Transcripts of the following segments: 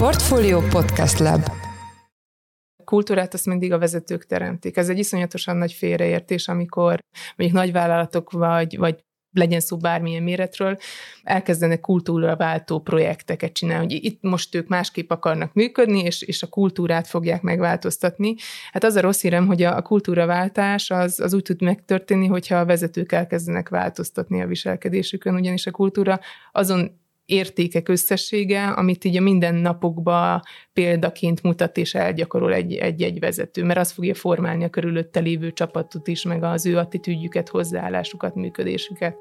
Portfolio Podcast Lab kultúrát azt mindig a vezetők teremtik. Ez egy iszonyatosan nagy félreértés, amikor mondjuk nagyvállalatok vagy, vagy legyen szó bármilyen méretről, elkezdenek kultúraváltó projekteket csinálni, hogy itt most ők másképp akarnak működni, és, és a kultúrát fogják megváltoztatni. Hát az a rossz hírem, hogy a, a kultúraváltás az, az úgy tud megtörténni, hogyha a vezetők elkezdenek változtatni a viselkedésükön, ugyanis a kultúra azon értékek összessége, amit így a mindennapokban példaként mutat és elgyakorol egy-egy vezető, mert az fogja formálni a körülötte lévő csapatot is, meg az ő attitűdjüket, hozzáállásukat, működésüket.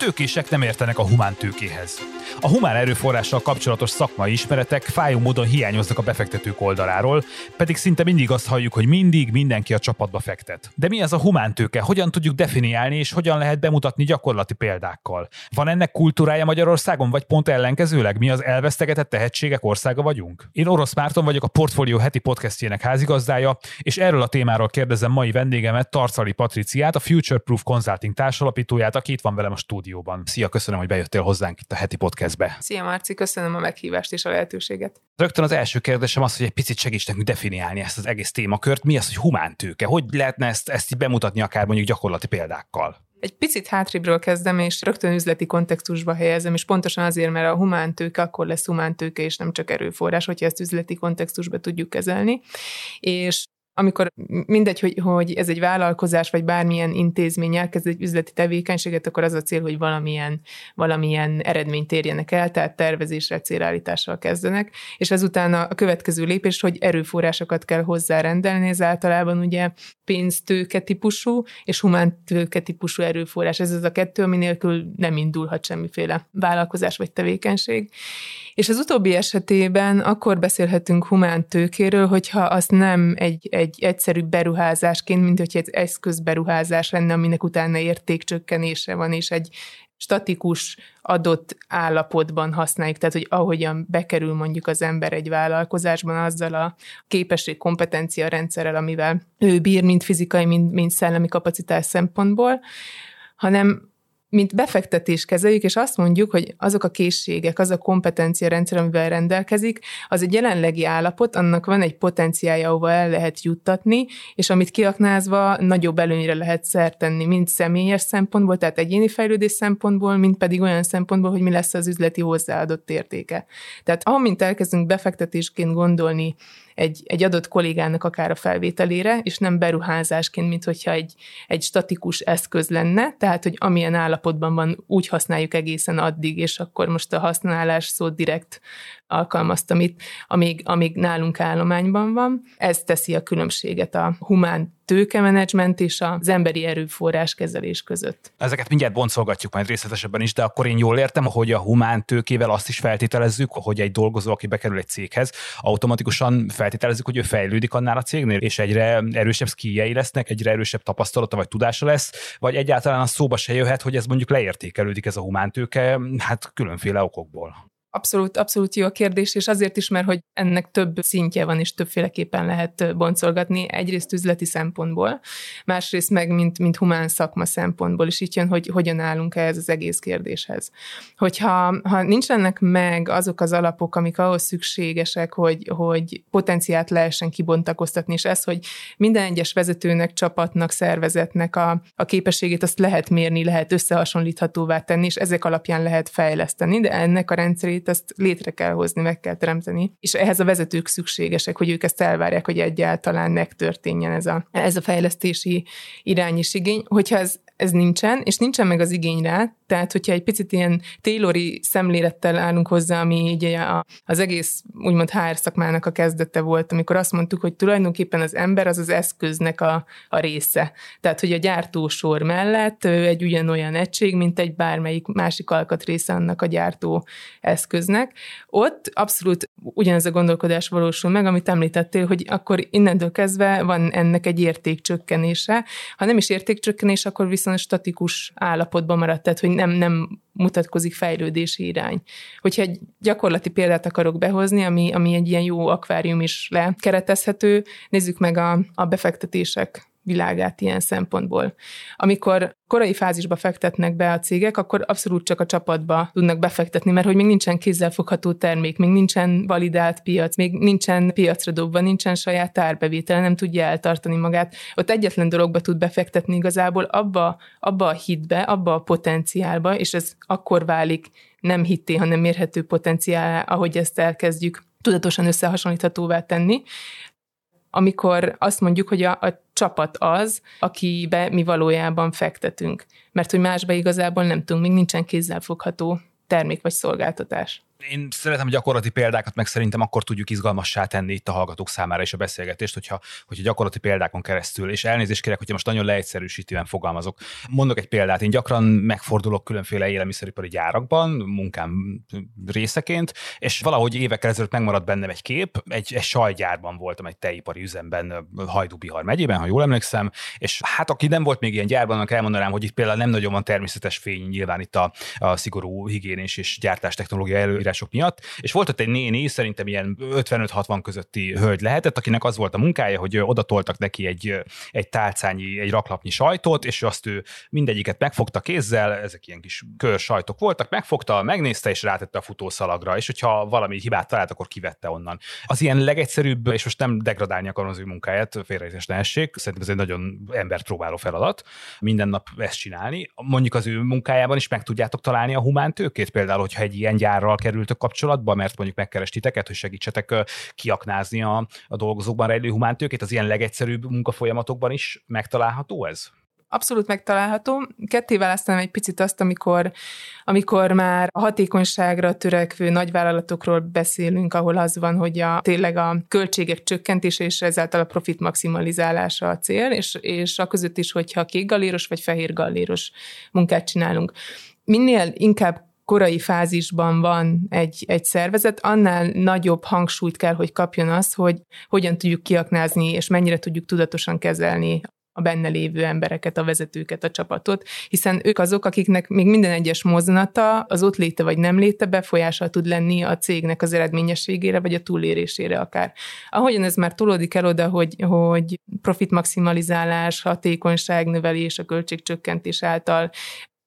Tőkések nem értenek a humán tőkéhez. A humán erőforrással kapcsolatos szakmai ismeretek fájó módon hiányoznak a befektetők oldaláról, pedig szinte mindig azt halljuk, hogy mindig mindenki a csapatba fektet. De mi ez a humántőke? Hogyan tudjuk definiálni, és hogyan lehet bemutatni gyakorlati példákkal? Van ennek kultúrája Magyarországon, vagy pont ellenkezőleg mi az elvesztegetett tehetségek országa vagyunk? Én Orosz Márton vagyok, a Portfolio heti podcastjének házigazdája, és erről a témáról kérdezem mai vendégemet, Tarcali Patriciát, a Future Proof Consulting társalapítóját, aki itt van velem a stúdióban. Szia, köszönöm, hogy bejöttél hozzánk itt a heti podcast podcastbe. Szia Marci, köszönöm a meghívást és a lehetőséget. Rögtön az első kérdésem az, hogy egy picit segíts nekünk definiálni ezt az egész témakört. Mi az, hogy humántőke? Hogy lehetne ezt, ezt így bemutatni akár mondjuk gyakorlati példákkal? Egy picit hátrébről kezdem, és rögtön üzleti kontextusba helyezem, és pontosan azért, mert a humántőke akkor lesz humántőke, és nem csak erőforrás, hogyha ezt üzleti kontextusba tudjuk kezelni. És amikor mindegy, hogy, hogy ez egy vállalkozás, vagy bármilyen intézmény elkezd egy üzleti tevékenységet, akkor az a cél, hogy valamilyen, valamilyen eredményt érjenek el, tehát tervezésre, célállítással kezdenek, és ezután a, következő lépés, hogy erőforrásokat kell hozzárendelni, ez általában ugye pénztőke típusú és humántőke típusú erőforrás. Ez az a kettő, ami nélkül nem indulhat semmiféle vállalkozás vagy tevékenység. És az utóbbi esetében akkor beszélhetünk humán tőkéről, hogyha azt nem egy, egy egyszerű beruházásként, mint hogy egy eszközberuházás lenne, aminek utána értékcsökkenése van, és egy statikus adott állapotban használjuk, tehát hogy ahogyan bekerül mondjuk az ember egy vállalkozásban azzal a képesség, kompetencia rendszerrel, amivel ő bír, mind fizikai, mind, mind szellemi kapacitás szempontból, hanem mint befektetés kezeljük, és azt mondjuk, hogy azok a készségek, az a kompetencia rendszer, amivel rendelkezik, az egy jelenlegi állapot, annak van egy potenciálja, ahova el lehet juttatni, és amit kiaknázva nagyobb előnyre lehet szert tenni, mind személyes szempontból, tehát egyéni fejlődés szempontból, mind pedig olyan szempontból, hogy mi lesz az üzleti hozzáadott értéke. Tehát amint elkezdünk befektetésként gondolni egy, egy adott kollégának akár a felvételére, és nem beruházásként, mint hogyha egy, egy statikus eszköz lenne, tehát, hogy amilyen állapotban van, úgy használjuk egészen addig, és akkor most a használás szót direkt alkalmaztam itt, amíg, amíg nálunk állományban van. Ez teszi a különbséget a humán tőkemenedzsment és az emberi erőforrás kezelés között. Ezeket mindjárt boncolgatjuk majd részletesebben is, de akkor én jól értem, hogy a humán tőkével azt is feltételezzük, hogy egy dolgozó, aki bekerül egy céghez, automatikusan feltételezzük, hogy ő fejlődik annál a cégnél, és egyre erősebb skilljei lesznek, egyre erősebb tapasztalata vagy tudása lesz, vagy egyáltalán a szóba se jöhet, hogy ez mondjuk leértékelődik ez a humántőke, hát különféle okokból. Abszolút, abszolút jó a kérdés, és azért is, mert hogy ennek több szintje van, és többféleképpen lehet boncolgatni. Egyrészt üzleti szempontból, másrészt meg, mint, mint humán szakma szempontból is így jön, hogy hogyan állunk ehhez az egész kérdéshez. Hogyha ha nincsenek meg azok az alapok, amik ahhoz szükségesek, hogy, hogy potenciált lehessen kibontakoztatni, és ez, hogy minden egyes vezetőnek, csapatnak, szervezetnek a, a képességét azt lehet mérni, lehet összehasonlíthatóvá tenni, és ezek alapján lehet fejleszteni, de ennek a rendszerét rendszerét, ezt létre kell hozni, meg kell teremteni. És ehhez a vezetők szükségesek, hogy ők ezt elvárják, hogy egyáltalán megtörténjen ez a, ez a fejlesztési irány és igény. Hogyha ez, ez nincsen, és nincsen meg az igény rá, tehát hogyha egy picit ilyen Taylori szemlélettel állunk hozzá, ami így a, az egész úgymond HR szakmának a kezdete volt, amikor azt mondtuk, hogy tulajdonképpen az ember az az eszköznek a, a része. Tehát, hogy a gyártósor mellett egy ugyanolyan egység, mint egy bármelyik másik alkatrésze annak a gyártó eszköznek. Ott abszolút ugyanez a gondolkodás valósul meg, amit említettél, hogy akkor innentől kezdve van ennek egy értékcsökkenése. Ha nem is értékcsökkenés, akkor viszont statikus állapotban maradt, tehát hogy nem, nem mutatkozik fejlődési irány. Hogyha egy gyakorlati példát akarok behozni, ami, ami egy ilyen jó akvárium is lekeretezhető, nézzük meg a, a befektetések világát ilyen szempontból. Amikor korai fázisba fektetnek be a cégek, akkor abszolút csak a csapatba tudnak befektetni, mert hogy még nincsen kézzelfogható termék, még nincsen validált piac, még nincsen piacra dobva, nincsen saját tárbevétel, nem tudja eltartani magát. Ott egyetlen dologba tud befektetni igazából, abba, abba a hitbe, abba a potenciálba, és ez akkor válik nem hitté, hanem mérhető potenciál, ahogy ezt elkezdjük tudatosan összehasonlíthatóvá tenni, amikor azt mondjuk, hogy a, a csapat az, akibe mi valójában fektetünk. Mert hogy másba igazából nem tudunk, még nincsen kézzelfogható termék vagy szolgáltatás. Én szeretem a gyakorlati példákat, meg szerintem akkor tudjuk izgalmassá tenni itt a hallgatók számára is a beszélgetést, hogyha, hogyha gyakorlati példákon keresztül, és elnézést kérek, hogyha most nagyon leegyszerűsítően fogalmazok. Mondok egy példát, én gyakran megfordulok különféle élelmiszeripari gyárakban, munkám részeként, és valahogy évekkel ezelőtt megmaradt bennem egy kép, egy, egy sajgyárban voltam, egy tejipari üzemben, Hajdú-Bihar megyében, ha jól emlékszem, és hát aki nem volt még ilyen gyárban, annak elmondanám, hogy itt például nem nagyon van természetes fény, nyilván itt a, a szigorú higiénés és gyártás technológia elő előírások miatt, és volt ott egy néni, szerintem ilyen 55-60 közötti hölgy lehetett, akinek az volt a munkája, hogy oda toltak neki egy, egy tálcányi, egy raklapnyi sajtot, és azt ő mindegyiket megfogta kézzel, ezek ilyen kis kör sajtok voltak, megfogta, megnézte, és rátette a futószalagra, és hogyha valami hibát talált, akkor kivette onnan. Az ilyen legegyszerűbb, és most nem degradálni akarom az ő munkáját, félrejtés ne essék, szerintem ez egy nagyon embert próbáló feladat, minden nap ezt csinálni. Mondjuk az ő munkájában is meg tudjátok találni a humán tőkét, például, hogyha egy ilyen gyárral kerül kerültök kapcsolatba, mert mondjuk megkerestiteket, hogy segítsetek kiaknázni a, a dolgozókban rejlő humántőkét, az ilyen legegyszerűbb munkafolyamatokban is megtalálható ez? Abszolút megtalálható. Ketté választanám egy picit azt, amikor, amikor már a hatékonyságra törekvő nagyvállalatokról beszélünk, ahol az van, hogy a, tényleg a költségek csökkentése és ezáltal a profit maximalizálása a cél, és, és a között is, hogyha kék galléros vagy fehér galléros munkát csinálunk. Minél inkább korai fázisban van egy, egy szervezet, annál nagyobb hangsúlyt kell, hogy kapjon az, hogy hogyan tudjuk kiaknázni, és mennyire tudjuk tudatosan kezelni a benne lévő embereket, a vezetőket, a csapatot, hiszen ők azok, akiknek még minden egyes mozdulata, az ott léte vagy nem léte befolyással tud lenni a cégnek az eredményességére, vagy a túlérésére akár. Ahogyan ez már tolódik el oda, hogy, hogy profit maximalizálás, hatékonyság növelés, a költségcsökkentés által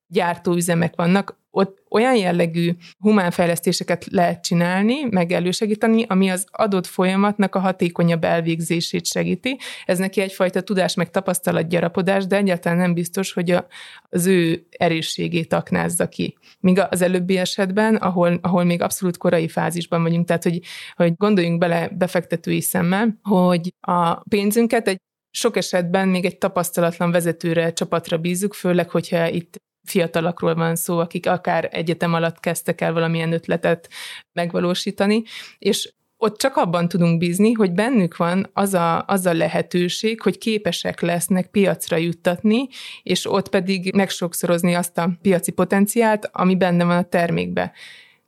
gyártóüzemek vannak, ott olyan jellegű humánfejlesztéseket lehet csinálni, meg elősegíteni, ami az adott folyamatnak a hatékonyabb elvégzését segíti. Ez neki egyfajta tudás meg tapasztalat gyarapodás, de egyáltalán nem biztos, hogy a, az ő erősségét aknázza ki. Míg az előbbi esetben, ahol, ahol még abszolút korai fázisban vagyunk, tehát hogy, hogy gondoljunk bele befektetői szemmel, hogy a pénzünket egy sok esetben még egy tapasztalatlan vezetőre, csapatra bízunk, főleg, hogyha itt fiatalakról van szó, akik akár egyetem alatt kezdtek el valamilyen ötletet megvalósítani, és ott csak abban tudunk bízni, hogy bennük van az a, az a lehetőség, hogy képesek lesznek piacra juttatni, és ott pedig megsokszorozni azt a piaci potenciált, ami benne van a termékbe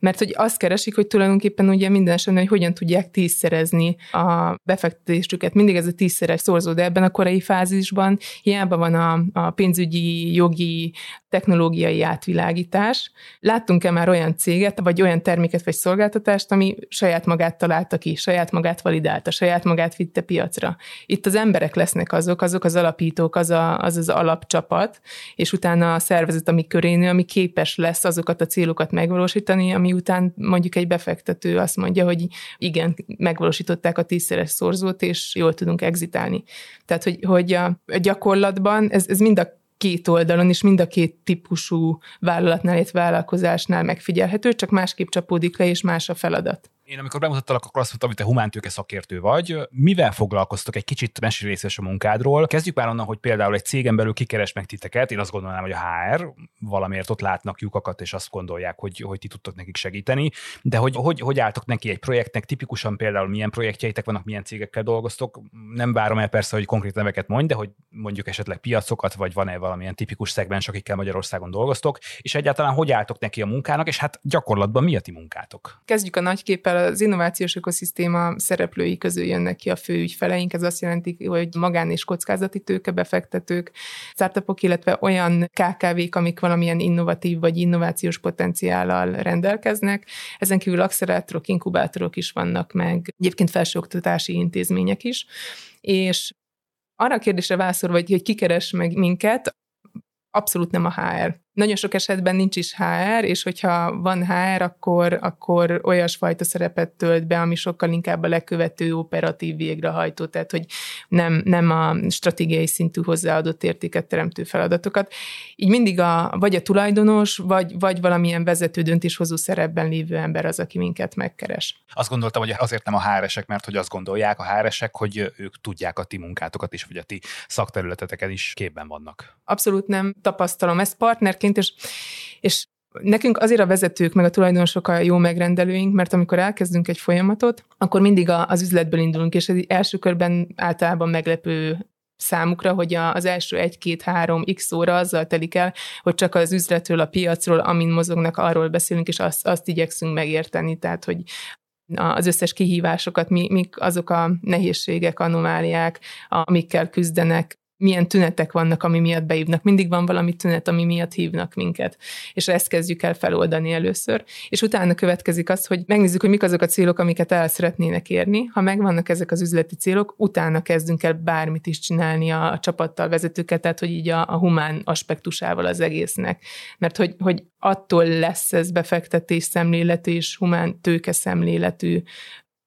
mert hogy azt keresik, hogy tulajdonképpen ugye minden esetben, hogy hogyan tudják tízszerezni a befektetésüket. Mindig ez a tízszeres szorzó, de ebben a korai fázisban hiába van a, a pénzügyi, jogi, technológiai átvilágítás. Láttunk-e már olyan céget, vagy olyan terméket vagy szolgáltatást, ami saját magát találta ki, saját magát validálta, saját magát vitte piacra. Itt az emberek lesznek azok, azok az alapítók, az a, az, az alapcsapat, és utána a szervezet, ami körénő, ami képes lesz azokat a célokat megvalósítani, ami után mondjuk egy befektető azt mondja, hogy igen, megvalósították a tízszeres szorzót, és jól tudunk exitálni. Tehát, hogy, hogy a, gyakorlatban ez, ez mind a két oldalon és mind a két típusú vállalatnál, illetve vállalkozásnál megfigyelhető, csak másképp csapódik le, és más a feladat. Én amikor bemutattalak, akkor azt mondtam, hogy te humántőke szakértő vagy. Mivel foglalkoztok? Egy kicsit mesélj a munkádról. Kezdjük már onnan, hogy például egy cégen belül kikeres meg titeket. Én azt gondolnám, hogy a HR valamiért ott látnak lyukakat, és azt gondolják, hogy, hogy ti tudtok nekik segíteni. De hogy, hogy, hogy álltok neki egy projektnek, tipikusan például milyen projektjeitek vannak, milyen cégekkel dolgoztok. Nem várom el persze, hogy konkrét neveket mondj, de hogy mondjuk esetleg piacokat, vagy van-e valamilyen tipikus szegmens, akikkel Magyarországon dolgoztok, és egyáltalán hogy álltok neki a munkának, és hát gyakorlatban mi a ti munkátok? Kezdjük a nagy az innovációs ökoszisztéma szereplői közül jönnek ki a fő ügyfeleink, ez azt jelenti, hogy magán és kockázati tőkebefektetők, startupok, illetve olyan KKV-k, amik valamilyen innovatív vagy innovációs potenciállal rendelkeznek. Ezen kívül accelerátorok, inkubátorok is vannak meg, egyébként felsőoktatási intézmények is, és arra a kérdésre válaszol, vagy hogy kikeres meg minket, abszolút nem a HR. Nagyon sok esetben nincs is HR, és hogyha van HR, akkor, akkor olyasfajta szerepet tölt be, ami sokkal inkább a lekövető operatív végrehajtó, tehát hogy nem, nem a stratégiai szintű hozzáadott értéket teremtő feladatokat. Így mindig a, vagy a tulajdonos, vagy, vagy valamilyen vezető döntéshozó szerepben lévő ember az, aki minket megkeres. Azt gondoltam, hogy azért nem a HR-esek, mert hogy azt gondolják a HR-esek, hogy ők tudják a ti munkátokat is, vagy a ti szakterületeteken is képben vannak. Abszolút nem tapasztalom ezt partnerként egyébként, és, és Nekünk azért a vezetők, meg a tulajdonosok a jó megrendelőink, mert amikor elkezdünk egy folyamatot, akkor mindig a, az üzletből indulunk, és ez első körben általában meglepő számukra, hogy az első egy-két-három x óra azzal telik el, hogy csak az üzletről, a piacról, amin mozognak, arról beszélünk, és azt, azt igyekszünk megérteni, tehát hogy az összes kihívásokat, mi, mik azok a nehézségek, anomáliák, amikkel küzdenek, milyen tünetek vannak, ami miatt beívnak. Mindig van valami tünet, ami miatt hívnak minket. És ezt kezdjük el feloldani először. És utána következik az, hogy megnézzük, hogy mik azok a célok, amiket el szeretnének érni. Ha megvannak ezek az üzleti célok, utána kezdünk el bármit is csinálni a, a csapattal, vezetőket, tehát hogy így a, a humán aspektusával az egésznek. Mert hogy, hogy attól lesz ez befektetés szemléletű és humán tőke szemléletű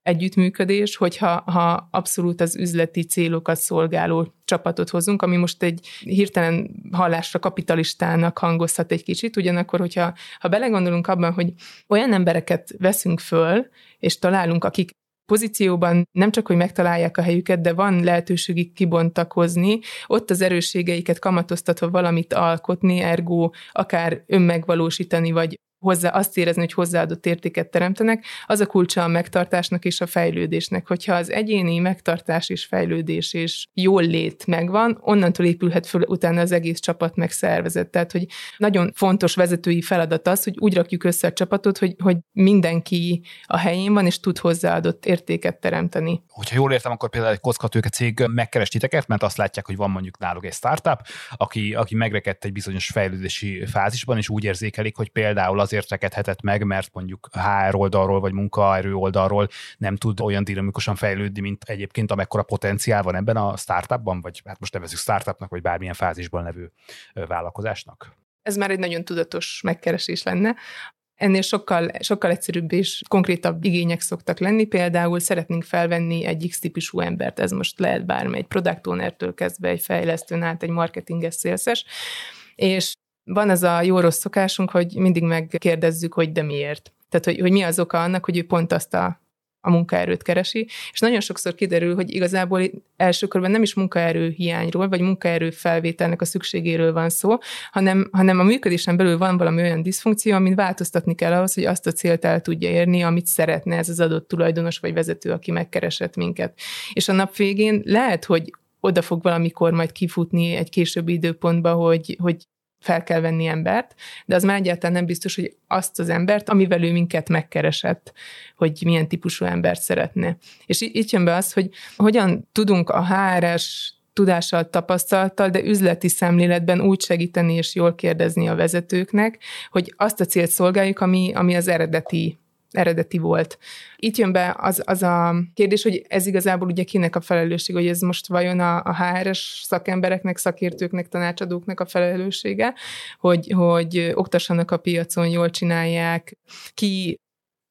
együttműködés, hogyha ha abszolút az üzleti célokat szolgáló csapatot hozunk, ami most egy hirtelen hallásra kapitalistának hangozhat egy kicsit, ugyanakkor, hogyha ha belegondolunk abban, hogy olyan embereket veszünk föl, és találunk, akik pozícióban nem csak, hogy megtalálják a helyüket, de van lehetőségük kibontakozni, ott az erősségeiket kamatoztatva valamit alkotni, ergo akár önmegvalósítani, vagy hozzá, azt érezni, hogy hozzáadott értéket teremtenek, az a kulcsa a megtartásnak és a fejlődésnek. Hogyha az egyéni megtartás és fejlődés és jól lét megvan, onnantól épülhet föl utána az egész csapat megszervezett. Tehát, hogy nagyon fontos vezetői feladat az, hogy úgy rakjuk össze a csapatot, hogy, hogy mindenki a helyén van, és tud hozzáadott értéket teremteni. Hogyha jól értem, akkor például egy kockatőke cég megkeres titeket, mert azt látják, hogy van mondjuk náluk egy startup, aki, aki megrekedt egy bizonyos fejlődési fázisban, és úgy érzékelik, hogy például azért rekedhetett meg, mert mondjuk HR oldalról vagy munkaerő oldalról nem tud olyan dinamikusan fejlődni, mint egyébként amekkora potenciál van ebben a startupban, vagy hát most nevezük startupnak, vagy bármilyen fázisban levő vállalkozásnak? Ez már egy nagyon tudatos megkeresés lenne. Ennél sokkal, sokkal egyszerűbb és konkrétabb igények szoktak lenni, például szeretnénk felvenni egy X-típusú embert, ez most lehet bármely, egy product kezdve egy fejlesztőn át, egy marketinges szélszes, és van az a jó-rossz szokásunk, hogy mindig megkérdezzük, hogy de miért. Tehát, hogy, hogy mi az oka annak, hogy ő pont azt a a munkaerőt keresi, és nagyon sokszor kiderül, hogy igazából első körben nem is munkaerő hiányról, vagy munkaerő felvételnek a szükségéről van szó, hanem, hanem a működésen belül van valami olyan diszfunkció, amit változtatni kell ahhoz, hogy azt a célt el tudja érni, amit szeretne ez az adott tulajdonos vagy vezető, aki megkeresett minket. És a nap végén lehet, hogy oda fog valamikor majd kifutni egy későbbi időpontba, hogy, hogy fel kell venni embert, de az már egyáltalán nem biztos, hogy azt az embert, amivel ő minket megkeresett, hogy milyen típusú embert szeretne. És itt jön be az, hogy hogyan tudunk a HRS tudással, tapasztalattal, de üzleti szemléletben úgy segíteni és jól kérdezni a vezetőknek, hogy azt a célt szolgáljuk, ami, ami az eredeti eredeti volt. Itt jön be az, az a kérdés, hogy ez igazából ugye kinek a felelősség, hogy ez most vajon a, a HRS szakembereknek, szakértőknek, tanácsadóknak a felelőssége, hogy, hogy oktassanak a piacon, jól csinálják, ki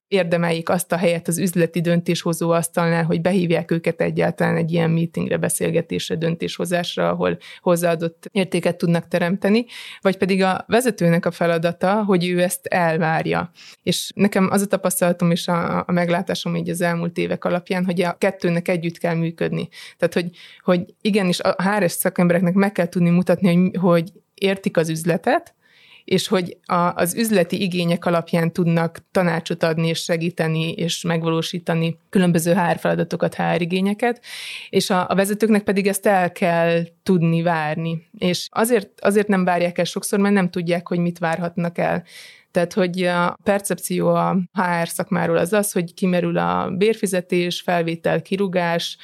érdemeljék azt a helyet az üzleti döntéshozó asztalnál, hogy behívják őket egyáltalán egy ilyen meetingre, beszélgetésre, döntéshozásra, ahol hozzáadott értéket tudnak teremteni, vagy pedig a vezetőnek a feladata, hogy ő ezt elvárja. És nekem az a tapasztalatom és a, a meglátásom így az elmúlt évek alapján, hogy a kettőnek együtt kell működni. Tehát, hogy, hogy igenis a HRS szakembereknek meg kell tudni mutatni, hogy, hogy értik az üzletet, és hogy a, az üzleti igények alapján tudnak tanácsot adni és segíteni és megvalósítani különböző HR feladatokat, HR igényeket, és a, a vezetőknek pedig ezt el kell tudni várni. És azért, azért nem várják el sokszor, mert nem tudják, hogy mit várhatnak el. Tehát, hogy a percepció a HR szakmáról az az, hogy kimerül a bérfizetés, felvétel, kirugás,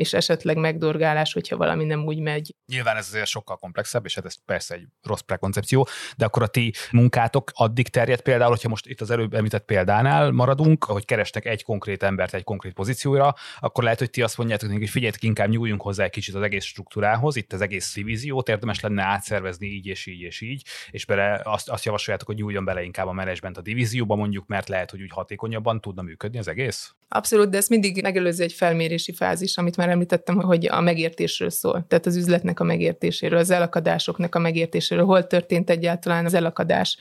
és esetleg megdorgálás, hogyha valami nem úgy megy. Nyilván ez azért sokkal komplexebb, és hát ez persze egy rossz prekoncepció, de akkor a ti munkátok addig terjed például, hogyha most itt az előbb említett példánál maradunk, hogy kerestek egy konkrét embert egy konkrét pozícióra, akkor lehet, hogy ti azt mondjátok, hogy figyeljetek, inkább nyúljunk hozzá egy kicsit az egész struktúrához, itt az egész divíziót érdemes lenne átszervezni így és így és így, és bele azt, azt javasoljátok, hogy nyúljon bele inkább a menedzsment a divízióba mondjuk, mert lehet, hogy úgy hatékonyabban tudna működni az egész? Abszolút, de ez mindig megelőzi egy felmérési fázis, amit már említettem, hogy a megértésről szól. Tehát az üzletnek a megértéséről, az elakadásoknak a megértéséről, hol történt egyáltalán az elakadás.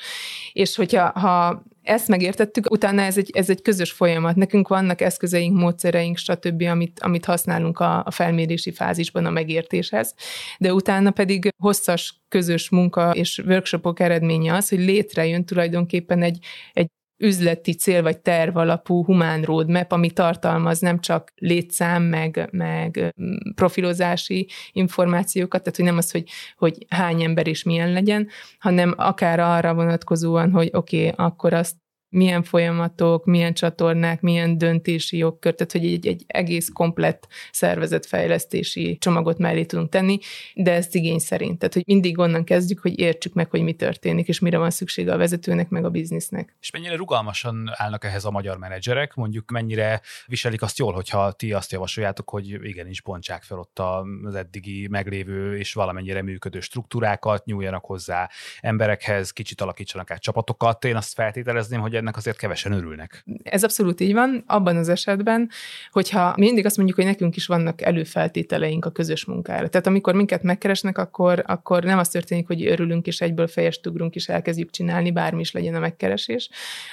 És hogyha ha ezt megértettük, utána ez egy, ez egy közös folyamat. Nekünk vannak eszközeink, módszereink, stb., amit, amit használunk a, a felmérési fázisban a megértéshez, de utána pedig hosszas közös munka és workshopok eredménye az, hogy létrejön tulajdonképpen egy, egy üzleti cél vagy terv alapú humán roadmap, ami tartalmaz nem csak létszám, meg, meg mm, profilozási információkat, tehát hogy nem az, hogy, hogy hány ember és milyen legyen, hanem akár arra vonatkozóan, hogy oké, okay, akkor azt milyen folyamatok, milyen csatornák, milyen döntési jogkör, tehát hogy egy, egy egész komplett szervezetfejlesztési csomagot mellé tudunk tenni, de ezt igény szerint. Tehát, hogy mindig onnan kezdjük, hogy értsük meg, hogy mi történik, és mire van szüksége a vezetőnek, meg a biznisznek. És mennyire rugalmasan állnak ehhez a magyar menedzserek, mondjuk mennyire viselik azt jól, hogyha ti azt javasoljátok, hogy igenis bontsák fel ott az eddigi meglévő és valamennyire működő struktúrákat, nyúljanak hozzá emberekhez, kicsit alakítsanak át csapatokat. Én azt feltételezném, hogy ennek azért kevesen örülnek. Ez abszolút így van. Abban az esetben, hogyha mindig azt mondjuk, hogy nekünk is vannak előfeltételeink a közös munkára. Tehát amikor minket megkeresnek, akkor, akkor nem az történik, hogy örülünk és egyből fejest ugrunk és elkezdjük csinálni, bármi is legyen a megkeresés,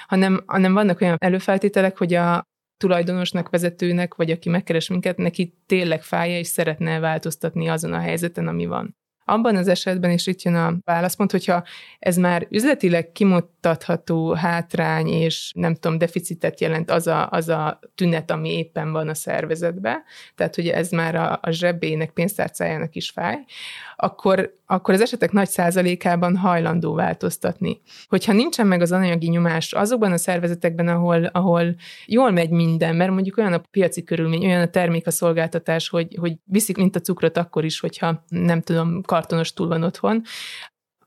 hanem, hanem vannak olyan előfeltételek, hogy a, tulajdonosnak, vezetőnek, vagy aki megkeres minket, neki tényleg fája, és szeretne változtatni azon a helyzeten, ami van. Abban az esetben, és itt jön a válaszpont, hogyha ez már üzletileg kimutatható hátrány, és nem tudom, deficitet jelent az a, az a tünet, ami éppen van a szervezetben, tehát hogy ez már a, a zsebének, pénztárcájának is fáj, akkor, akkor az esetek nagy százalékában hajlandó változtatni. Hogyha nincsen meg az anyagi nyomás azokban a szervezetekben, ahol, ahol jól megy minden, mert mondjuk olyan a piaci körülmény, olyan a termék, a szolgáltatás, hogy, hogy viszik, mint a cukrot akkor is, hogyha nem tudom, kartonos túl van otthon,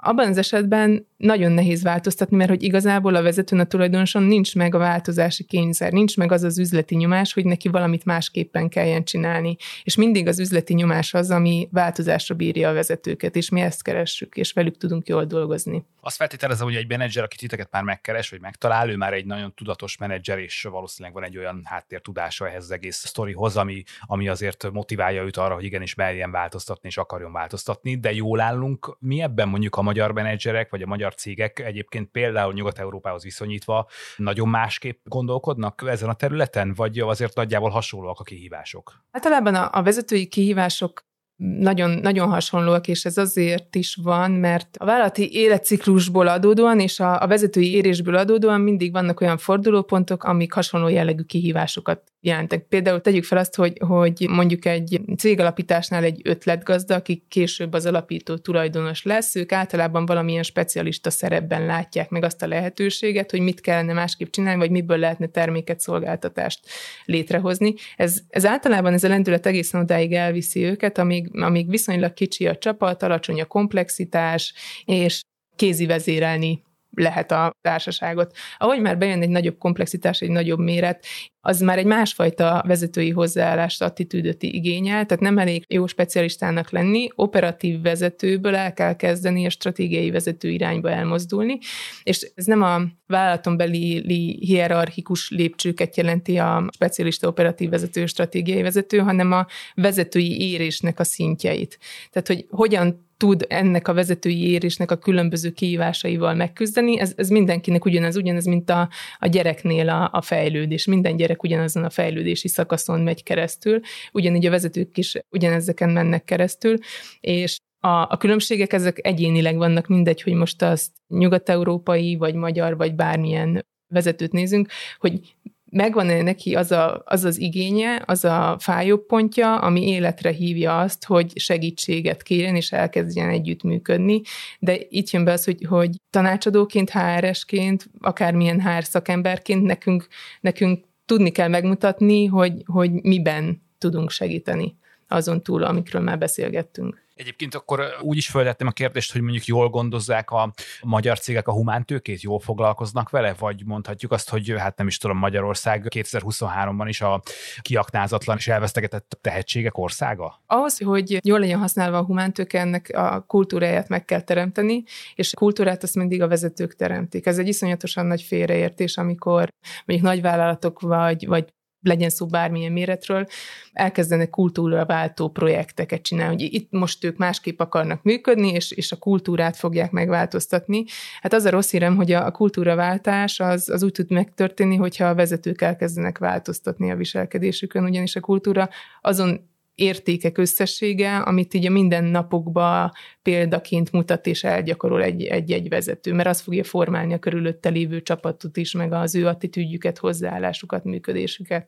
abban az esetben nagyon nehéz változtatni, mert hogy igazából a vezetőn, a tulajdonoson nincs meg a változási kényszer, nincs meg az az üzleti nyomás, hogy neki valamit másképpen kelljen csinálni. És mindig az üzleti nyomás az, ami változásra bírja a vezetőket, és mi ezt keressük, és velük tudunk jól dolgozni. Azt feltételezem, hogy egy menedzser, aki titeket már megkeres, vagy megtalál, ő már egy nagyon tudatos menedzser, és valószínűleg van egy olyan háttértudása ehhez az egész sztorihoz, ami, ami azért motiválja őt arra, hogy igenis merjen változtatni, és akarjon változtatni, de jól állunk. Mi ebben mondjuk a magyar menedzserek, vagy a magyar cégek egyébként például Nyugat-Európához viszonyítva nagyon másképp gondolkodnak ezen a területen, vagy azért nagyjából hasonlóak a kihívások? Általában a, a vezetői kihívások nagyon, nagyon hasonlóak, és ez azért is van, mert a vállalati életciklusból adódóan és a, a vezetői érésből adódóan mindig vannak olyan fordulópontok, amik hasonló jellegű kihívásokat jelentek. Például tegyük fel azt, hogy, hogy mondjuk egy cégalapításnál egy ötletgazda, aki később az alapító tulajdonos lesz, ők általában valamilyen specialista szerepben látják meg azt a lehetőséget, hogy mit kellene másképp csinálni, vagy miből lehetne terméket, szolgáltatást létrehozni. Ez, ez általában ez a lendület egészen odáig elviszi őket, amíg, amíg viszonylag kicsi a csapat, alacsony a komplexitás, és kézi vezérelni lehet a társaságot. Ahogy már bejön egy nagyobb komplexitás, egy nagyobb méret, az már egy másfajta vezetői hozzáállást, attitűdöt igényel, tehát nem elég jó specialistának lenni, operatív vezetőből el kell kezdeni a stratégiai vezető irányba elmozdulni, és ez nem a vállalaton beli hierarchikus lépcsőket jelenti a specialista operatív vezető, stratégiai vezető, hanem a vezetői érésnek a szintjeit. Tehát, hogy hogyan tud ennek a vezetői érésnek a különböző kihívásaival megküzdeni. Ez, ez mindenkinek ugyanaz, ugyanaz, mint a, a gyereknél a, a fejlődés. Minden gyerek ugyanazon a fejlődési szakaszon megy keresztül, ugyanígy a vezetők is ugyanezeken mennek keresztül, és a, a különbségek ezek egyénileg vannak, mindegy, hogy most azt nyugat-európai, vagy magyar, vagy bármilyen vezetőt nézünk, hogy megvan-e neki az, a, az az igénye, az a fájóbb pontja, ami életre hívja azt, hogy segítséget kérjen és elkezdjen együttműködni. De itt jön be az, hogy, hogy tanácsadóként, HR-esként, akármilyen HR szakemberként nekünk, nekünk tudni kell megmutatni, hogy, hogy miben tudunk segíteni. azon túl, amikről már beszélgettünk. Egyébként akkor úgy is feltettem a kérdést, hogy mondjuk jól gondozzák a magyar cégek a humántőkét, jól foglalkoznak vele, vagy mondhatjuk azt, hogy hát nem is tudom, Magyarország 2023-ban is a kiaknázatlan és elvesztegetett tehetségek országa? Ahhoz, hogy jól legyen használva a humántőke, ennek a kultúráját meg kell teremteni, és a kultúrát azt mindig a vezetők teremtik. Ez egy iszonyatosan nagy félreértés, amikor mondjuk nagyvállalatok vagy, vagy legyen szó bármilyen méretről, elkezdenek kultúraváltó projekteket csinálni, hogy itt most ők másképp akarnak működni, és, és a kultúrát fogják megváltoztatni. Hát az a rossz hírem, hogy a, a kultúraváltás az, az úgy tud megtörténni, hogyha a vezetők elkezdenek változtatni a viselkedésükön, ugyanis a kultúra azon értékek összessége, amit így a mindennapokban példaként mutat és elgyakorol egy-egy vezető, mert az fogja formálni a körülötte lévő csapatot is, meg az ő attitűdjüket, hozzáállásukat, működésüket.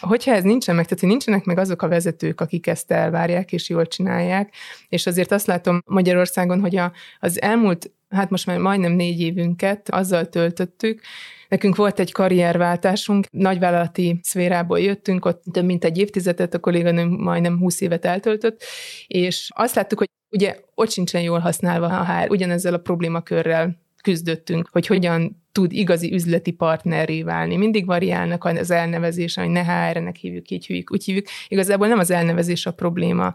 Hogyha ez nincsen meg, tehát hogy nincsenek meg azok a vezetők, akik ezt elvárják és jól csinálják, és azért azt látom Magyarországon, hogy a, az elmúlt, hát most már majdnem négy évünket azzal töltöttük, Nekünk volt egy karrierváltásunk, nagyvállalati szférából jöttünk, ott több mint egy évtizedet, a kolléganőm majdnem 20 évet eltöltött, és azt láttuk, hogy ugye ott sincsen jól használva a HR, ugyanezzel a problémakörrel küzdöttünk, hogy hogyan tud igazi üzleti partnerré válni. Mindig variálnak az elnevezés, hogy ne HR-nek hívjuk, így hívjuk, úgy hívjuk. Igazából nem az elnevezés a probléma,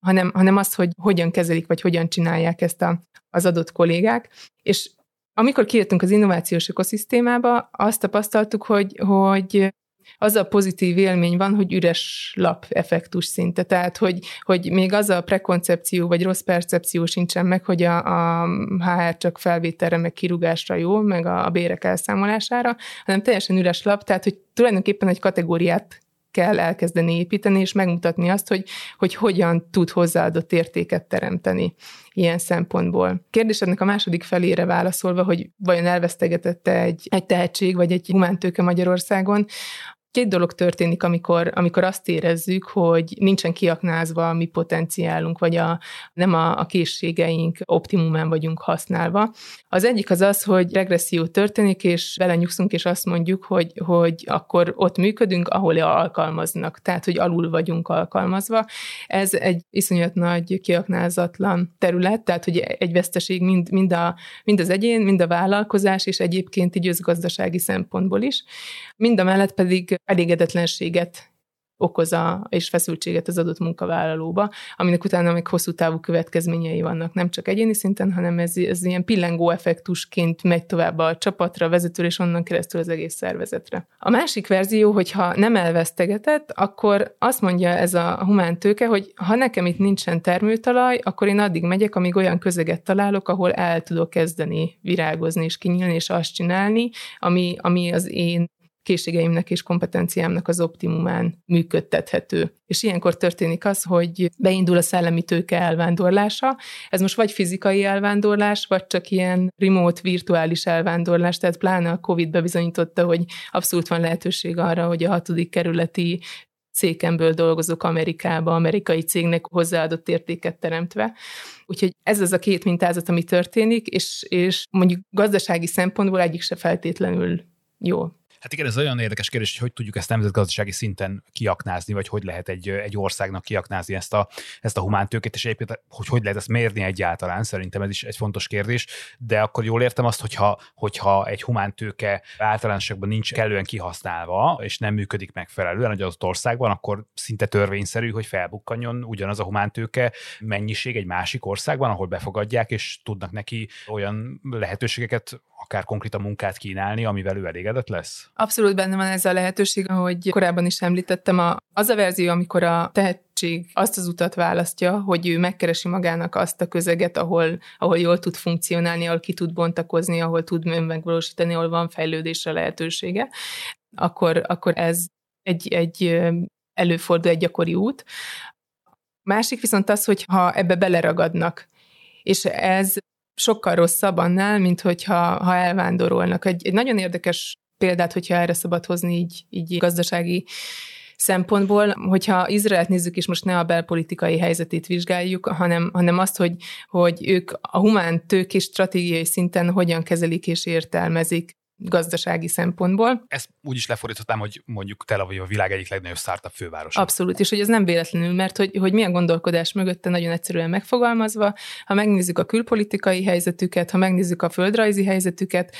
hanem, hanem az, hogy hogyan kezelik, vagy hogyan csinálják ezt a, az adott kollégák. És amikor kijöttünk az innovációs ökoszisztémába, azt tapasztaltuk, hogy, hogy az a pozitív élmény van, hogy üres lap effektus szinte. Tehát, hogy, hogy még az a prekoncepció vagy rossz percepció sincsen meg, hogy a, a HR csak felvételre, meg kirugásra jó, meg a, a bérek elszámolására, hanem teljesen üres lap, tehát, hogy tulajdonképpen egy kategóriát kell elkezdeni építeni, és megmutatni azt, hogy, hogy hogyan tud hozzáadott értéket teremteni ilyen szempontból. Kérdésednek a második felére válaszolva, hogy vajon elvesztegetette egy, egy tehetség, vagy egy humántőke Magyarországon, Két dolog történik, amikor, amikor azt érezzük, hogy nincsen kiaknázva a mi potenciálunk, vagy a, nem a, a készségeink optimumán vagyunk használva. Az egyik az az, hogy regresszió történik, és belenyugszunk, és azt mondjuk, hogy, hogy akkor ott működünk, ahol alkalmaznak, tehát, hogy alul vagyunk alkalmazva. Ez egy iszonyat nagy kiaknázatlan terület, tehát, hogy egy veszteség mind, mind, a, mind az egyén, mind a vállalkozás, és egyébként így gazdasági szempontból is. Mind a mellett pedig elégedetlenséget okoz a, és feszültséget az adott munkavállalóba, aminek utána még hosszú távú következményei vannak, nem csak egyéni szinten, hanem ez, ez ilyen pillengó effektusként megy tovább a csapatra, a vezetőre, és onnan keresztül az egész szervezetre. A másik verzió, hogyha nem elvesztegetett, akkor azt mondja ez a humán tőke, hogy ha nekem itt nincsen termőtalaj, akkor én addig megyek, amíg olyan közeget találok, ahol el tudok kezdeni virágozni és kinyílni, és azt csinálni, ami, ami az én készségeimnek és kompetenciámnak az optimumán működtethető. És ilyenkor történik az, hogy beindul a szellemi tőke elvándorlása. Ez most vagy fizikai elvándorlás, vagy csak ilyen remote, virtuális elvándorlás, tehát pláne a COVID bebizonyította, hogy abszolút van lehetőség arra, hogy a hatodik kerületi székemből dolgozok Amerikába, amerikai cégnek hozzáadott értéket teremtve. Úgyhogy ez az a két mintázat, ami történik, és, és mondjuk gazdasági szempontból egyik se feltétlenül jó. Hát igen, ez olyan érdekes kérdés, hogy hogy tudjuk ezt nemzetgazdasági szinten kiaknázni, vagy hogy lehet egy, egy országnak kiaknázni ezt a, ezt a humántőkét, és egyébként, hogy hogy lehet ezt mérni egyáltalán, szerintem ez is egy fontos kérdés, de akkor jól értem azt, hogyha, hogyha egy humántőke általánosságban nincs kellően kihasználva, és nem működik megfelelően egy adott országban, akkor szinte törvényszerű, hogy felbukkanjon ugyanaz a humántőke mennyiség egy másik országban, ahol befogadják, és tudnak neki olyan lehetőségeket akár konkrét a munkát kínálni, amivel ő elégedett lesz? Abszolút benne van ez a lehetőség, ahogy korábban is említettem, a, az a verzió, amikor a tehetség azt az utat választja, hogy ő megkeresi magának azt a közeget, ahol, ahol jól tud funkcionálni, ahol ki tud bontakozni, ahol tud megvalósítani, ahol van fejlődésre lehetősége, akkor, akkor ez egy, egy előfordul egy gyakori út. Másik viszont az, hogy ha ebbe beleragadnak, és ez sokkal rosszabb annál, mint hogyha ha elvándorolnak. Egy, egy nagyon érdekes példát, hogyha erre szabad hozni így, így gazdasági szempontból, hogyha Izraelt nézzük, és most ne a belpolitikai helyzetét vizsgáljuk, hanem, hanem azt, hogy, hogy ők a humán tők és stratégiai szinten hogyan kezelik és értelmezik gazdasági szempontból. Ezt úgy is lefordítottam, hogy mondjuk Tel Aviv a világ egyik legnagyobb startup fővárosa. Abszolút, és hogy ez nem véletlenül, mert hogy, hogy milyen gondolkodás mögötte nagyon egyszerűen megfogalmazva, ha megnézzük a külpolitikai helyzetüket, ha megnézzük a földrajzi helyzetüket,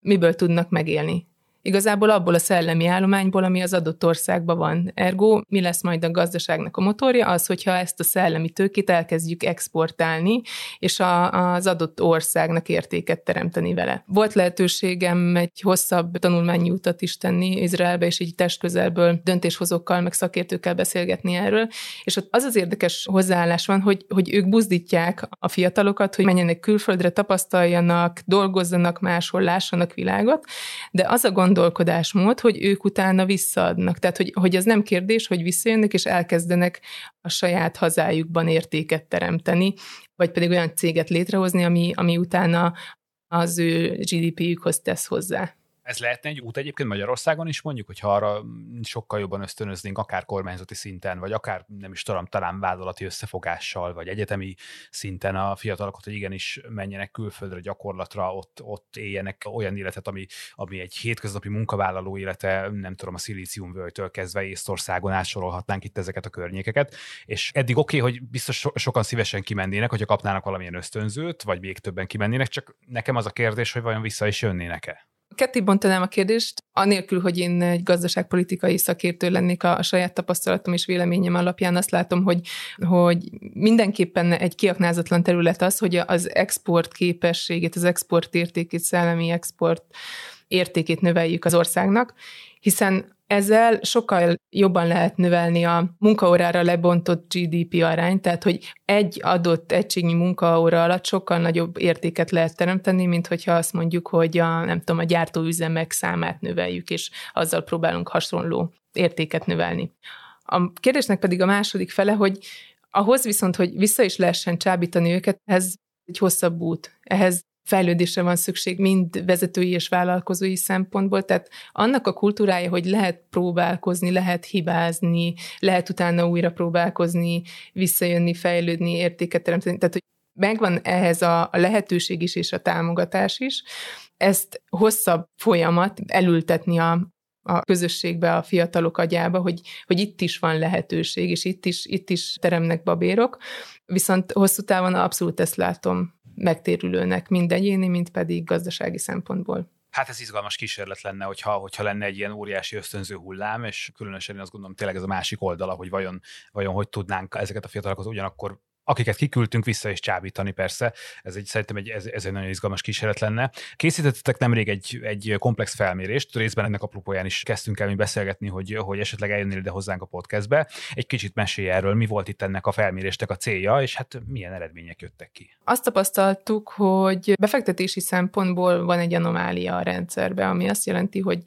miből tudnak megélni igazából abból a szellemi állományból, ami az adott országban van. Ergo, mi lesz majd a gazdaságnak a motorja? Az, hogyha ezt a szellemi tőkét elkezdjük exportálni, és a, az adott országnak értéket teremteni vele. Volt lehetőségem egy hosszabb tanulmányi utat is tenni Izraelbe, és így testközelből döntéshozókkal, meg szakértőkkel beszélgetni erről, és ott az az érdekes hozzáállás van, hogy, hogy ők buzdítják a fiatalokat, hogy menjenek külföldre, tapasztaljanak, dolgozzanak máshol, lássanak világot, de az a gond gondolkodásmód, hogy ők utána visszaadnak. Tehát, hogy, hogy ez nem kérdés, hogy visszajönnek, és elkezdenek a saját hazájukban értéket teremteni, vagy pedig olyan céget létrehozni, ami, ami utána az ő GDP-jükhoz tesz hozzá. Ez lehetne egy út egyébként Magyarországon is mondjuk, hogyha arra sokkal jobban ösztönöznénk, akár kormányzati szinten, vagy akár nem is tudom, talán vállalati összefogással, vagy egyetemi szinten a fiatalokat, hogy igenis menjenek külföldre gyakorlatra, ott, ott éljenek olyan életet, ami, ami egy hétköznapi munkavállaló élete, nem tudom, a szilíciumvölgytől kezdve Észtországon átsorolhatnánk itt ezeket a környékeket. És eddig oké, okay, hogy biztos so- sokan szívesen kimennének, hogyha kapnának valamilyen ösztönzőt, vagy még többen kimennének, csak nekem az a kérdés, hogy vajon vissza is jönnének-e? Ketté bontanám a kérdést, anélkül, hogy én egy gazdaságpolitikai szakértő lennék a, a saját tapasztalatom és véleményem alapján, azt látom, hogy, hogy mindenképpen egy kiaknázatlan terület az, hogy az export képességét, az export értékét, szellemi export értékét növeljük az országnak, hiszen ezzel sokkal jobban lehet növelni a munkaórára lebontott GDP arányt, tehát hogy egy adott egységnyi munkaóra alatt sokkal nagyobb értéket lehet teremteni, mint hogyha azt mondjuk, hogy a, nem tudom, a gyártóüzemek számát növeljük, és azzal próbálunk hasonló értéket növelni. A kérdésnek pedig a második fele, hogy ahhoz viszont, hogy vissza is lehessen csábítani őket, ez egy hosszabb út. Ehhez fejlődésre van szükség mind vezetői és vállalkozói szempontból, tehát annak a kultúrája, hogy lehet próbálkozni, lehet hibázni, lehet utána újra próbálkozni, visszajönni, fejlődni, értéket teremteni, tehát hogy megvan ehhez a, lehetőség is és a támogatás is. Ezt hosszabb folyamat elültetni a, a közösségbe, a fiatalok agyába, hogy, hogy itt is van lehetőség, és itt is, itt is teremnek babérok, viszont hosszú távon abszolút ezt látom megtérülőnek, mind egyéni, mind pedig gazdasági szempontból. Hát ez izgalmas kísérlet lenne, hogyha, hogyha lenne egy ilyen óriási ösztönző hullám, és különösen én azt gondolom tényleg ez a másik oldala, hogy vajon, vajon hogy tudnánk ezeket a fiatalokat ugyanakkor akiket kiküldtünk, vissza is csábítani persze. Ez egy, szerintem egy, ez, ez egy nagyon izgalmas kísérlet lenne. Készítettetek nemrég egy, egy komplex felmérést, részben ennek apropóján is kezdtünk el mi beszélgetni, hogy, hogy esetleg eljönnél ide hozzánk a podcastbe. Egy kicsit mesélj erről, mi volt itt ennek a felméréstek a célja, és hát milyen eredmények jöttek ki. Azt tapasztaltuk, hogy befektetési szempontból van egy anomália a rendszerbe, ami azt jelenti, hogy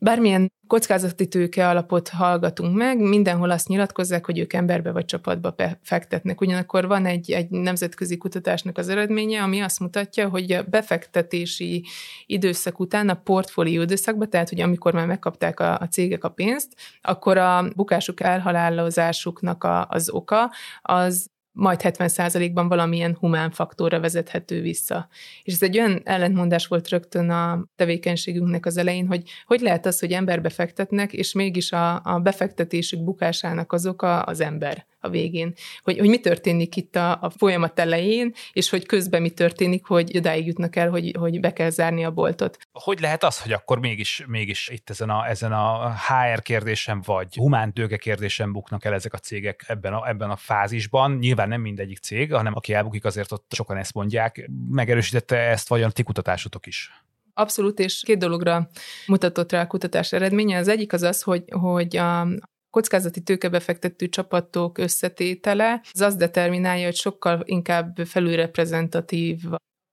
bármilyen kockázati tőke alapot hallgatunk meg, mindenhol azt nyilatkozzák, hogy ők emberbe vagy csapatba fektetnek. Ugyanakkor van egy, egy nemzetközi kutatásnak az eredménye, ami azt mutatja, hogy a befektetési időszak után a portfólió időszakban, tehát hogy amikor már megkapták a, a cégek a pénzt, akkor a bukásuk elhalálozásuknak a, az oka az majd 70%-ban valamilyen humán faktorra vezethető vissza. És ez egy olyan ellentmondás volt rögtön a tevékenységünknek az elején, hogy hogy lehet az, hogy emberbe fektetnek, és mégis a, a befektetésük bukásának az oka az ember a végén. Hogy, hogy mi történik itt a, a folyamat elején, és hogy közben mi történik, hogy odáig jutnak el, hogy, hogy be kell zárni a boltot. Hogy lehet az, hogy akkor mégis, mégis itt ezen a, ezen a HR kérdésem, vagy humán tőke kérdésem buknak el ezek a cégek ebben a, ebben a fázisban? Nyilván nem mindegyik cég, hanem aki elbukik, azért ott sokan ezt mondják. Megerősítette ezt vajon ti kutatásotok is? Abszolút, és két dologra mutatott rá a kutatás eredménye. Az egyik az az, hogy, hogy a kockázati tőkebefektető csapatok összetétele, az azt determinálja, hogy sokkal inkább felülreprezentatív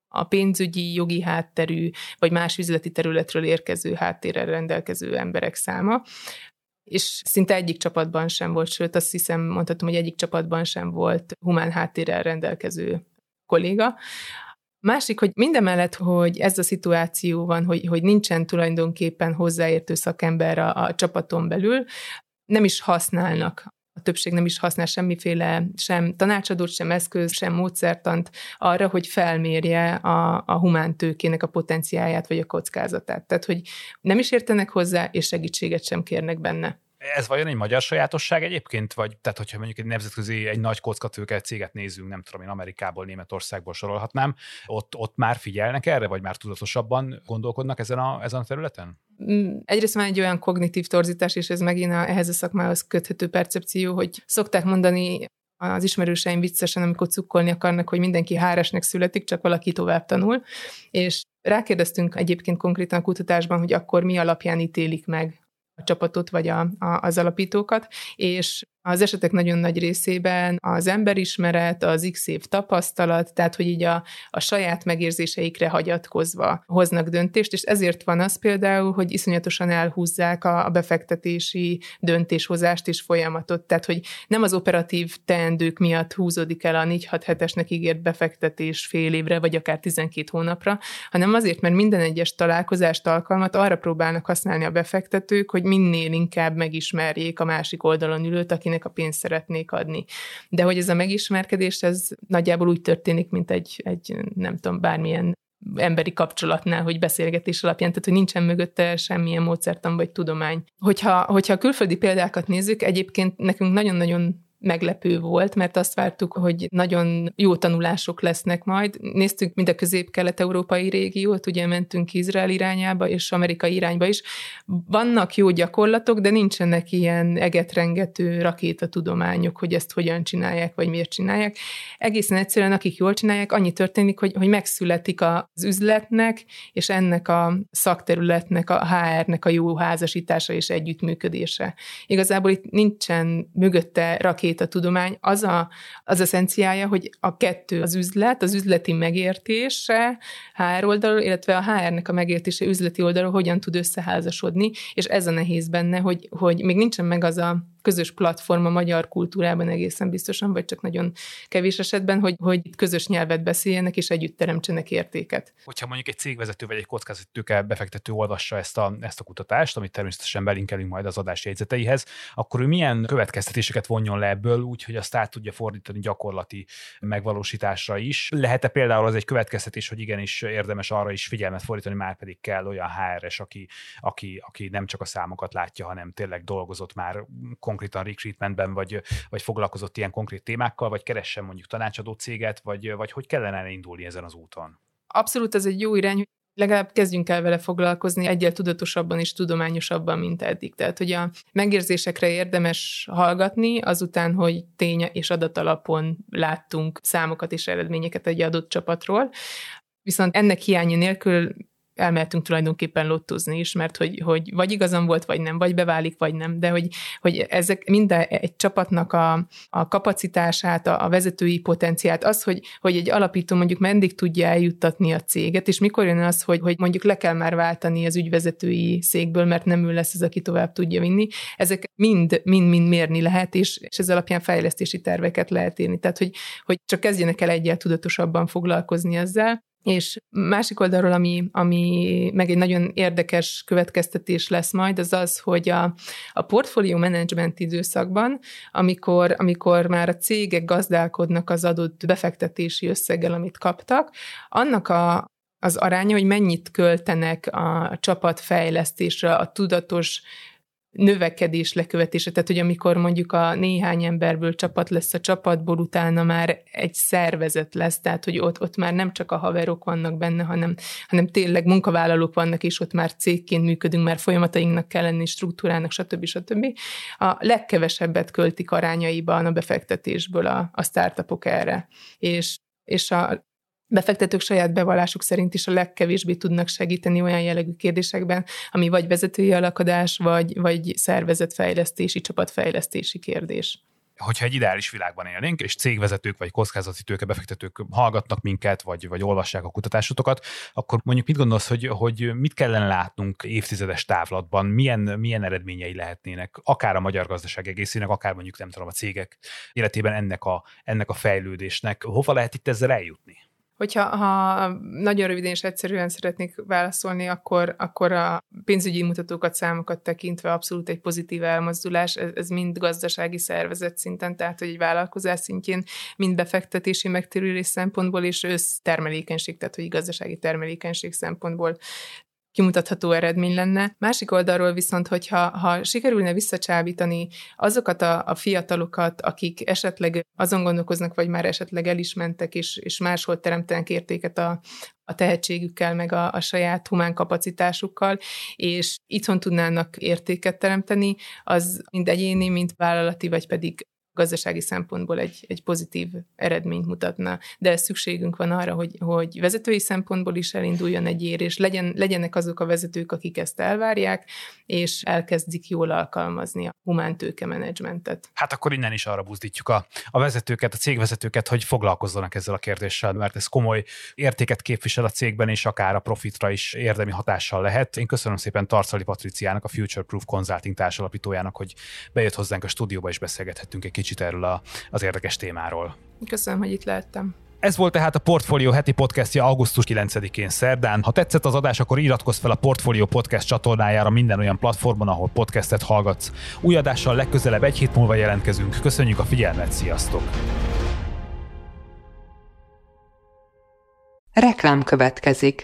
a pénzügyi, jogi hátterű, vagy más üzleti területről érkező háttérrel rendelkező emberek száma és szinte egyik csapatban sem volt, sőt azt hiszem mondhatom, hogy egyik csapatban sem volt humán háttérrel rendelkező kolléga. Másik, hogy mindemellett, hogy ez a szituáció van, hogy, hogy nincsen tulajdonképpen hozzáértő szakember a, a csapaton belül, nem is használnak a többség nem is használ semmiféle sem tanácsadót, sem eszköz, sem módszertant arra, hogy felmérje a, a humántőkének a potenciáját vagy a kockázatát. Tehát, hogy nem is értenek hozzá, és segítséget sem kérnek benne. Ez vajon egy magyar sajátosság egyébként? Vagy tehát, hogyha mondjuk egy nemzetközi, egy nagy kockatőke céget nézünk, nem tudom én, Amerikából, Németországból sorolhatnám, ott, ott már figyelnek erre, vagy már tudatosabban gondolkodnak ezen a, ezen a területen? Mm, egyrészt van egy olyan kognitív torzítás, és ez megint a, ehhez a szakmához köthető percepció, hogy szokták mondani az ismerőseim viccesen, amikor cukkolni akarnak, hogy mindenki háresnek születik, csak valaki tovább tanul, és rákérdeztünk egyébként konkrétan a kutatásban, hogy akkor mi alapján ítélik meg a csapatot vagy a, a, az alapítókat, és az esetek nagyon nagy részében az emberismeret, az x év tapasztalat, tehát hogy így a, a saját megérzéseikre hagyatkozva hoznak döntést, és ezért van az például, hogy iszonyatosan elhúzzák a, a befektetési döntéshozást és folyamatot, tehát hogy nem az operatív teendők miatt húzódik el a 4-6 hetesnek ígért befektetés fél évre, vagy akár 12 hónapra, hanem azért, mert minden egyes találkozást, alkalmat arra próbálnak használni a befektetők, hogy minél inkább megismerjék a másik oldalon ülőt, akinek akinek a pénzt szeretnék adni. De hogy ez a megismerkedés, ez nagyjából úgy történik, mint egy, egy nem tudom, bármilyen emberi kapcsolatnál, hogy beszélgetés alapján, tehát hogy nincsen mögötte semmilyen módszertan vagy tudomány. Hogyha, hogyha a külföldi példákat nézzük, egyébként nekünk nagyon-nagyon meglepő volt, mert azt vártuk, hogy nagyon jó tanulások lesznek majd. Néztük mind a közép-kelet-európai régiót, ugye mentünk Izrael irányába és Amerika irányba is. Vannak jó gyakorlatok, de nincsenek ilyen egetrengető rakétatudományok, hogy ezt hogyan csinálják, vagy miért csinálják. Egészen egyszerűen, akik jól csinálják, annyi történik, hogy, hogy megszületik az üzletnek, és ennek a szakterületnek, a HR-nek a jó házasítása és együttműködése. Igazából itt nincsen mögötte rakét a tudomány, az a, az eszenciája, hogy a kettő, az üzlet, az üzleti megértése HR oldalról, illetve a HR-nek a megértése üzleti oldalról hogyan tud összeházasodni, és ez a nehéz benne, hogy, hogy még nincsen meg az a közös platform a magyar kultúrában egészen biztosan, vagy csak nagyon kevés esetben, hogy, hogy közös nyelvet beszéljenek és együtt teremtsenek értéket. Hogyha mondjuk egy cégvezető vagy egy kockázatőke befektető olvassa ezt a, ezt a kutatást, amit természetesen belinkelünk majd az adás jegyzeteihez, akkor ő milyen következtetéseket vonjon le ebből, úgy, hogy azt át tudja fordítani gyakorlati megvalósításra is. Lehet-e például az egy következtetés, hogy igenis érdemes arra is figyelmet fordítani, már pedig kell olyan HR-es, aki, aki, aki nem csak a számokat látja, hanem tényleg dolgozott már konkrétan recruitmentben, vagy, vagy foglalkozott ilyen konkrét témákkal, vagy keressen mondjuk tanácsadó céget, vagy, vagy hogy kellene elindulni ezen az úton? Abszolút ez egy jó irány, legalább kezdjünk el vele foglalkozni egyel tudatosabban és tudományosabban, mint eddig. Tehát, hogy a megérzésekre érdemes hallgatni, azután, hogy tény és adat alapon láttunk számokat és eredményeket egy adott csapatról. Viszont ennek hiánya nélkül elmehetünk tulajdonképpen lottozni is, mert hogy, hogy vagy igazam volt, vagy nem, vagy beválik, vagy nem, de hogy, hogy ezek minden egy csapatnak a, a kapacitását, a, a vezetői potenciát, az, hogy, hogy egy alapító mondjuk meddig tudja eljuttatni a céget, és mikor jön az, hogy, hogy mondjuk le kell már váltani az ügyvezetői székből, mert nem ő lesz az, aki tovább tudja vinni, ezek mind, mind, mind mérni lehet, és, és ez alapján fejlesztési terveket lehet írni. Tehát, hogy, hogy csak kezdjenek el egyel tudatosabban foglalkozni ezzel, és másik oldalról, ami, ami meg egy nagyon érdekes következtetés lesz majd, az az, hogy a, a portfólió management időszakban, amikor, amikor már a cégek gazdálkodnak az adott befektetési összeggel, amit kaptak, annak a, az aránya, hogy mennyit költenek a csapatfejlesztésre, a tudatos növekedés lekövetése, tehát hogy amikor mondjuk a néhány emberből csapat lesz a csapatból, utána már egy szervezet lesz, tehát hogy ott, ott már nem csak a haverok vannak benne, hanem, hanem tényleg munkavállalók vannak, és ott már cégként működünk, már folyamatainknak kell lenni, struktúrának, stb. stb. A legkevesebbet költik arányaiban a befektetésből a, a startupok erre. És és a befektetők saját bevallásuk szerint is a legkevésbé tudnak segíteni olyan jellegű kérdésekben, ami vagy vezetői alakadás, vagy, vagy szervezetfejlesztési, csapatfejlesztési kérdés. Hogyha egy ideális világban élnénk, és cégvezetők vagy kockázati tőkebefektetők hallgatnak minket, vagy, vagy olvassák a kutatásotokat, akkor mondjuk mit gondolsz, hogy, hogy mit kellene látnunk évtizedes távlatban, milyen, milyen eredményei lehetnének, akár a magyar gazdaság egészének, akár mondjuk nem tudom, a cégek életében ennek a, ennek a fejlődésnek, hova lehet itt ezzel eljutni? Hogyha ha nagyon röviden és egyszerűen szeretnék válaszolni, akkor, akkor a pénzügyi mutatókat, számokat tekintve abszolút egy pozitív elmozdulás, ez, ez mind gazdasági szervezet szinten, tehát hogy egy vállalkozás szintjén, mind befektetési megtérülés szempontból, és össztermelékenység, tehát hogy gazdasági termelékenység szempontból kimutatható eredmény lenne. Másik oldalról viszont, hogyha ha sikerülne visszacsábítani azokat a, a fiatalokat, akik esetleg azon gondolkoznak, vagy már esetleg el is mentek, és, és máshol teremtenek értéket a, a tehetségükkel, meg a, a saját humán kapacitásukkal, és itthon tudnának értéket teremteni, az mind egyéni, mind vállalati, vagy pedig gazdasági szempontból egy, egy pozitív eredményt mutatna. De szükségünk van arra, hogy, hogy vezetői szempontból is elinduljon egy érés, legyen, legyenek azok a vezetők, akik ezt elvárják, és elkezdik jól alkalmazni a humán tőke menedzsmentet. Hát akkor innen is arra buzdítjuk a, a vezetőket, a cégvezetőket, hogy foglalkozzanak ezzel a kérdéssel, mert ez komoly értéket képvisel a cégben, és akár a profitra is érdemi hatással lehet. Én köszönöm szépen Tarcali Patriciának, a Future Proof Consulting társalapítójának, hogy bejött hozzánk a stúdióba, és beszélgethettünk egy kicsit erről a, az érdekes témáról. Köszönöm, hogy itt lehettem. Ez volt tehát a Portfolio heti podcastja augusztus 9-én szerdán. Ha tetszett az adás, akkor iratkozz fel a Portfolio podcast csatornájára minden olyan platformon, ahol podcastet hallgatsz. Új adással legközelebb egy hét múlva jelentkezünk. Köszönjük a figyelmet, sziasztok! Reklám következik.